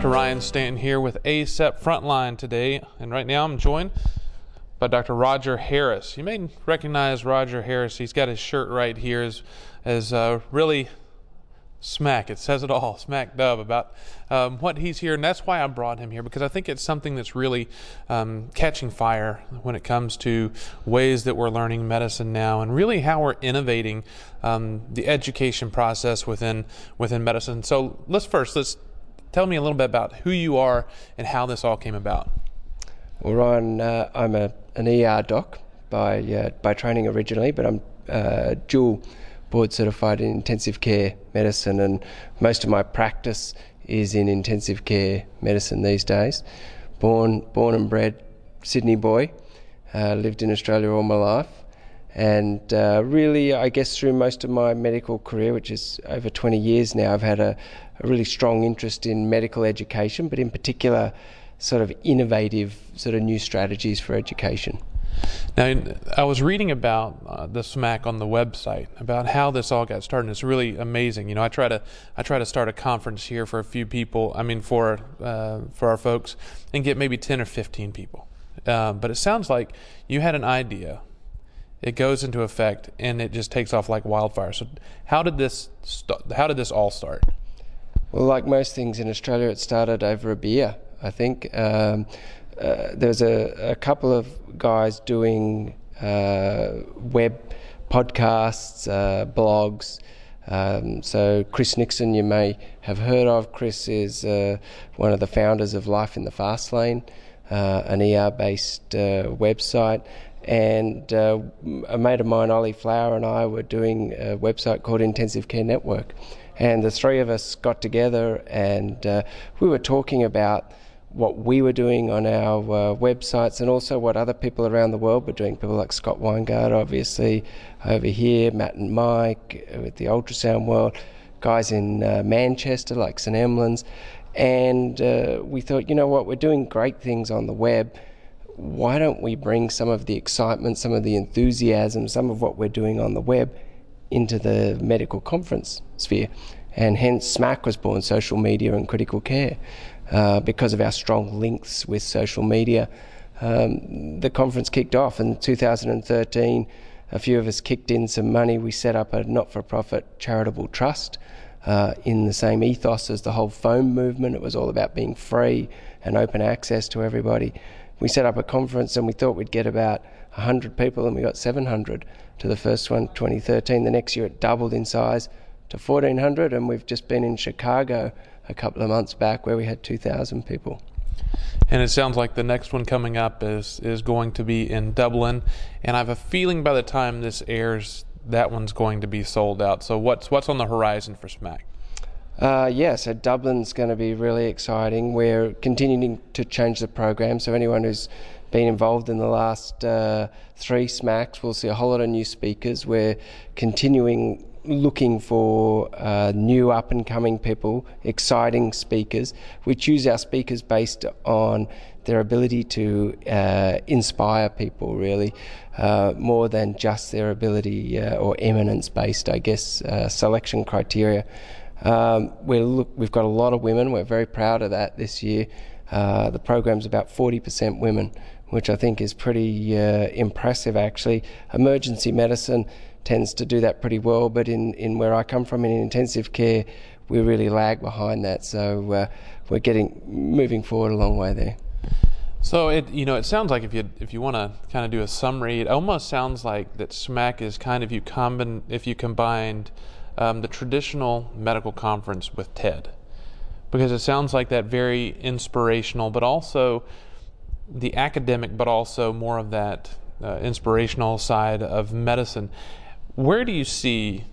Dr. Ryan Stanton here with ACEP Frontline today, and right now I'm joined by Dr. Roger Harris. You may recognize Roger Harris. He's got his shirt right here as, as uh, really SMACC. It says it all, smack dub about um, what he's here, and that's why I brought him here because I think it's something that's really um, catching fire when it comes to ways that we're learning medicine now, and really how we're innovating um, the education process within within medicine. So let's first let's tell me a little bit about who you are and how this all came about. Well, Ryan, uh, I'm a, an ER doc by uh, by training originally, but I'm uh, dual board certified in intensive care medicine, and most of my practice is in intensive care medicine these days. Born, born and bred Sydney boy, uh, lived in Australia all my life, and uh, really, I guess through most of my medical career, which is over 20 years now, I've had a, a really strong interest in medical education, but in particular, sort of innovative, sort of new strategies for education. Now, I was reading about uh, the SMACC on the website about how this all got started. It's really amazing. You know, I try to I try to start a conference here for a few people. I mean, for uh, for our folks, and get maybe ten or fifteen people. Uh, but it sounds like you had an idea. It goes into effect, and it just takes off like wildfire. So, how did this st- how did this all start? Well, like most things in Australia, it started over a beer. I think. Um, uh, there's a, a, couple of guys doing uh, web podcasts, uh, blogs. Um, so Chris Nickson, you may have heard of. Chris is uh, one of the founders of Life in the Fast Lane, uh, an ER-based website. And a mate of mine, Ollie Flower, and I were doing a website called Intensive Care Network. And the three of us got together and we were talking about what we were doing on our uh, websites and also what other people around the world were doing. People like Scott Weingart, obviously, over here, Matt and Mike uh, with the ultrasound world, guys in uh, Manchester like St. Emlyn's. And uh, we thought, you know what, we're doing great things on the web. Why don't we bring some of the excitement, some of the enthusiasm, some of what we're doing on the web into the medical conference sphere? And hence, SMACC was born, social media and critical care. Uh, because of our strong links with social media. Um, the conference kicked off in 2013. A few of us kicked in some money. We set up a not for profit charitable trust uh, in the same ethos as the whole foam movement. It was all about being free and open access to everybody. We set up a conference and we thought we'd get about 100 people, and we got 700 to the first one, 2013. The next year it doubled in size to 1,400, and we've just been in Chicago a couple of months back where we had 2,000 people. And it sounds like the next one coming up is is going to be in Dublin, and I have a feeling by the time this airs, that one's going to be sold out. So what's what's on the horizon for SMACC? Uh, yeah, so Dublin's going to be really exciting. We're continuing to change the program, so anyone who's been involved in the last uh, three SMACCs will see a whole lot of new speakers. We're continuing looking for uh, new up and coming people, exciting speakers. We choose our speakers based on their ability to uh, inspire people, really, uh, more than just their ability uh, or eminence based, I guess, uh, selection criteria. Um, we we've got a lot of women, we're very proud of that this year. Uh, the program's about 40% women, which I think is pretty impressive actually. Emergency medicine tends to do that pretty well. But in, in where I come from in intensive care, we really lag behind that. So uh, we're getting moving forward a long way there. So it you know it sounds like if you if you want to kind of do a summary, it almost sounds like that SMACC is kind of you combine if you combined um, the traditional medical conference with TED, because it sounds like that very inspirational, but also the academic, but also more of that uh, inspirational side of medicine. Where do you see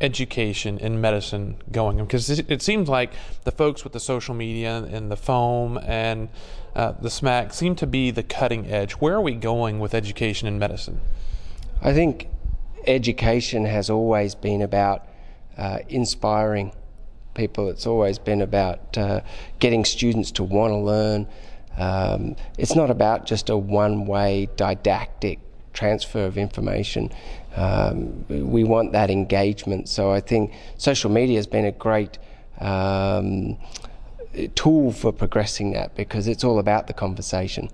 education in medicine going? Because it seems like the folks with the social media and the foam and uh, the SMACC seem to be the cutting edge. Where are we going with education in medicine? I think education has always been about uh, inspiring people. It's always been about uh, getting students to want to learn. Um, it's not about just a one way didactic transfer of information. Um, we want that engagement. So I think social media has been a great um, tool for progressing that because it's all about the conversation.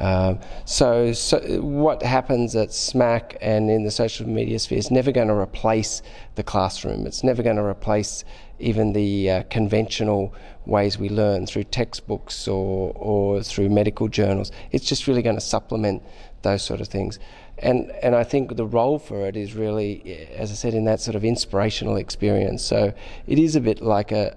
Um, so, so, what happens at SMACC and in the social media sphere is never going to replace the classroom. It's never going to replace even the uh, conventional ways we learn through textbooks or, or through medical journals. It's just really going to supplement those sort of things. And, and I think the role for it is really, as I said, in that sort of inspirational experience. So it is a bit like a,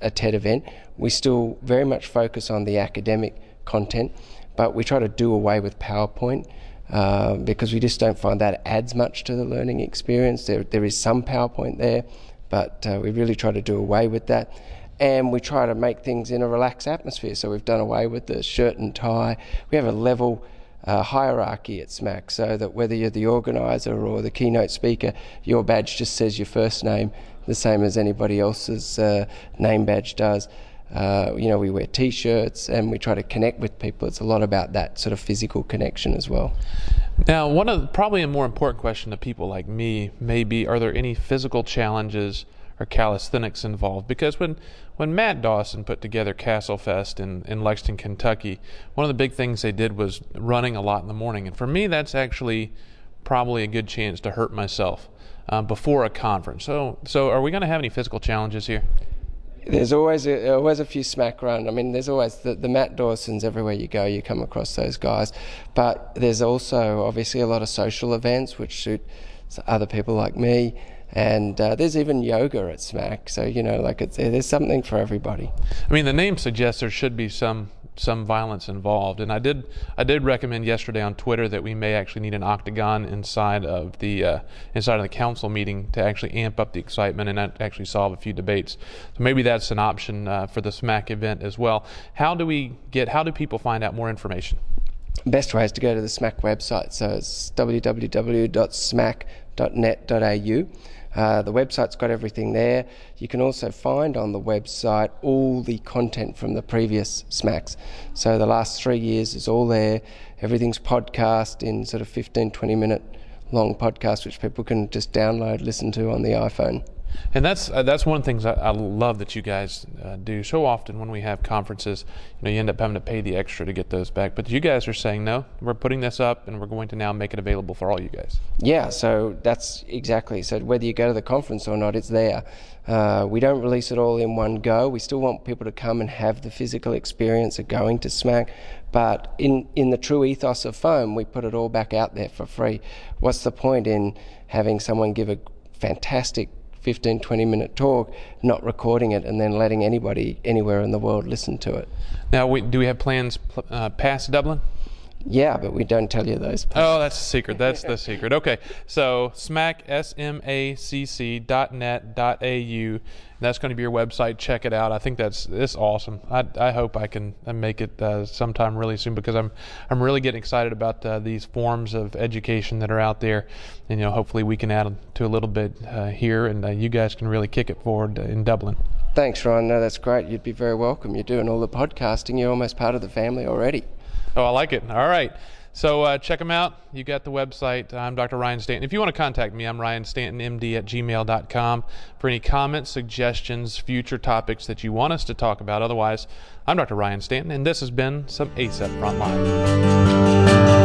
a, a TED event. We still very much focus on the academic content but we try to do away with PowerPoint uh, because we just don't find that adds much to the learning experience. There, there is some PowerPoint there, but uh, we really try to do away with that. And we try to make things in a relaxed atmosphere. So we've done away with the shirt and tie. We have a level uh, hierarchy at SMACC so that whether you're the organizer or the keynote speaker, your badge just says your first name, the same as anybody else's uh, name badge does. Uh, you know, we wear T-shirts and we try to connect with people. It's a lot about that sort of physical connection as well. Now, one of probably a more important question to people like me may be: Are there any physical challenges or calisthenics involved? Because when when Matt Dawson put together Castle Fest in, in Lexington, Kentucky, one of the big things they did was running a lot in the morning, and for me, that's actually probably a good chance to hurt myself uh, before a conference. So, so are we going to have any physical challenges here? There's always a, always a few SMACC run. I mean, there's always the, the Matt Dawsons everywhere you go, you come across those guys. But there's also obviously a lot of social events which suit other people like me. And uh, there's even yoga at SMACC. so you know, like it's there's something for everybody. I mean, the name suggests there should be some some violence involved. And I did I did recommend yesterday on Twitter that we may actually need an octagon inside of the uh, inside of the council meeting to actually amp up the excitement and actually solve a few debates. So maybe that's an option uh, for the SMACC event as well. How do we get? How do people find out more information? Best way is to go to the SMACC website. So it's www.smacc.net.au. Uh, the website's got everything there. You can also find on the website all the content from the previous SMACCs. So the last three years is all there. Everything's podcast in sort of 15, 20 minute long podcast, which people can just download, listen to on the iPhone. And that's uh, that's one of the things I, I love that you guys uh, do. So often when we have conferences, you know, you end up having to pay the extra to get those back. But you guys are saying no, we're putting this up, and we're going to now make it available for all you guys. Yeah, so that's exactly. So whether you go to the conference or not, it's there. Uh, we don't release it all in one go. We still want people to come and have the physical experience of going to SMACC, but in, in the true ethos of foam, we put it all back out there for free. What's the point in having someone give a fantastic 15, 20 minute talk, not recording it and then letting anybody anywhere in the world listen to it. Now, we, do we have plans uh, past Dublin? Yeah, but we don't tell you those. Oh, that's a secret. That's the secret. Okay, so SMACC S-M-A-C-C dot net dot A-U. That's going to be your website. Check it out. I think that's this awesome. I, I hope I can make it uh, sometime really soon because I'm I'm really getting excited about uh, these forms of education that are out there, and you know hopefully we can add to a little bit uh, here, and uh, you guys can really kick it forward in Dublin. Thanks, Ron. No, that's great. You'd be very welcome. You're doing all the podcasting. You're almost part of the family already. Oh, I like it. All right. So uh, check them out. You got the website. I'm Dr. Ryan Stanton. If you want to contact me, I'm Ryan Stanton, MD at gmail.com for any comments, suggestions, future topics that you want us to talk about. Otherwise, I'm Dr. Ryan Stanton, and this has been some ACEP Frontline.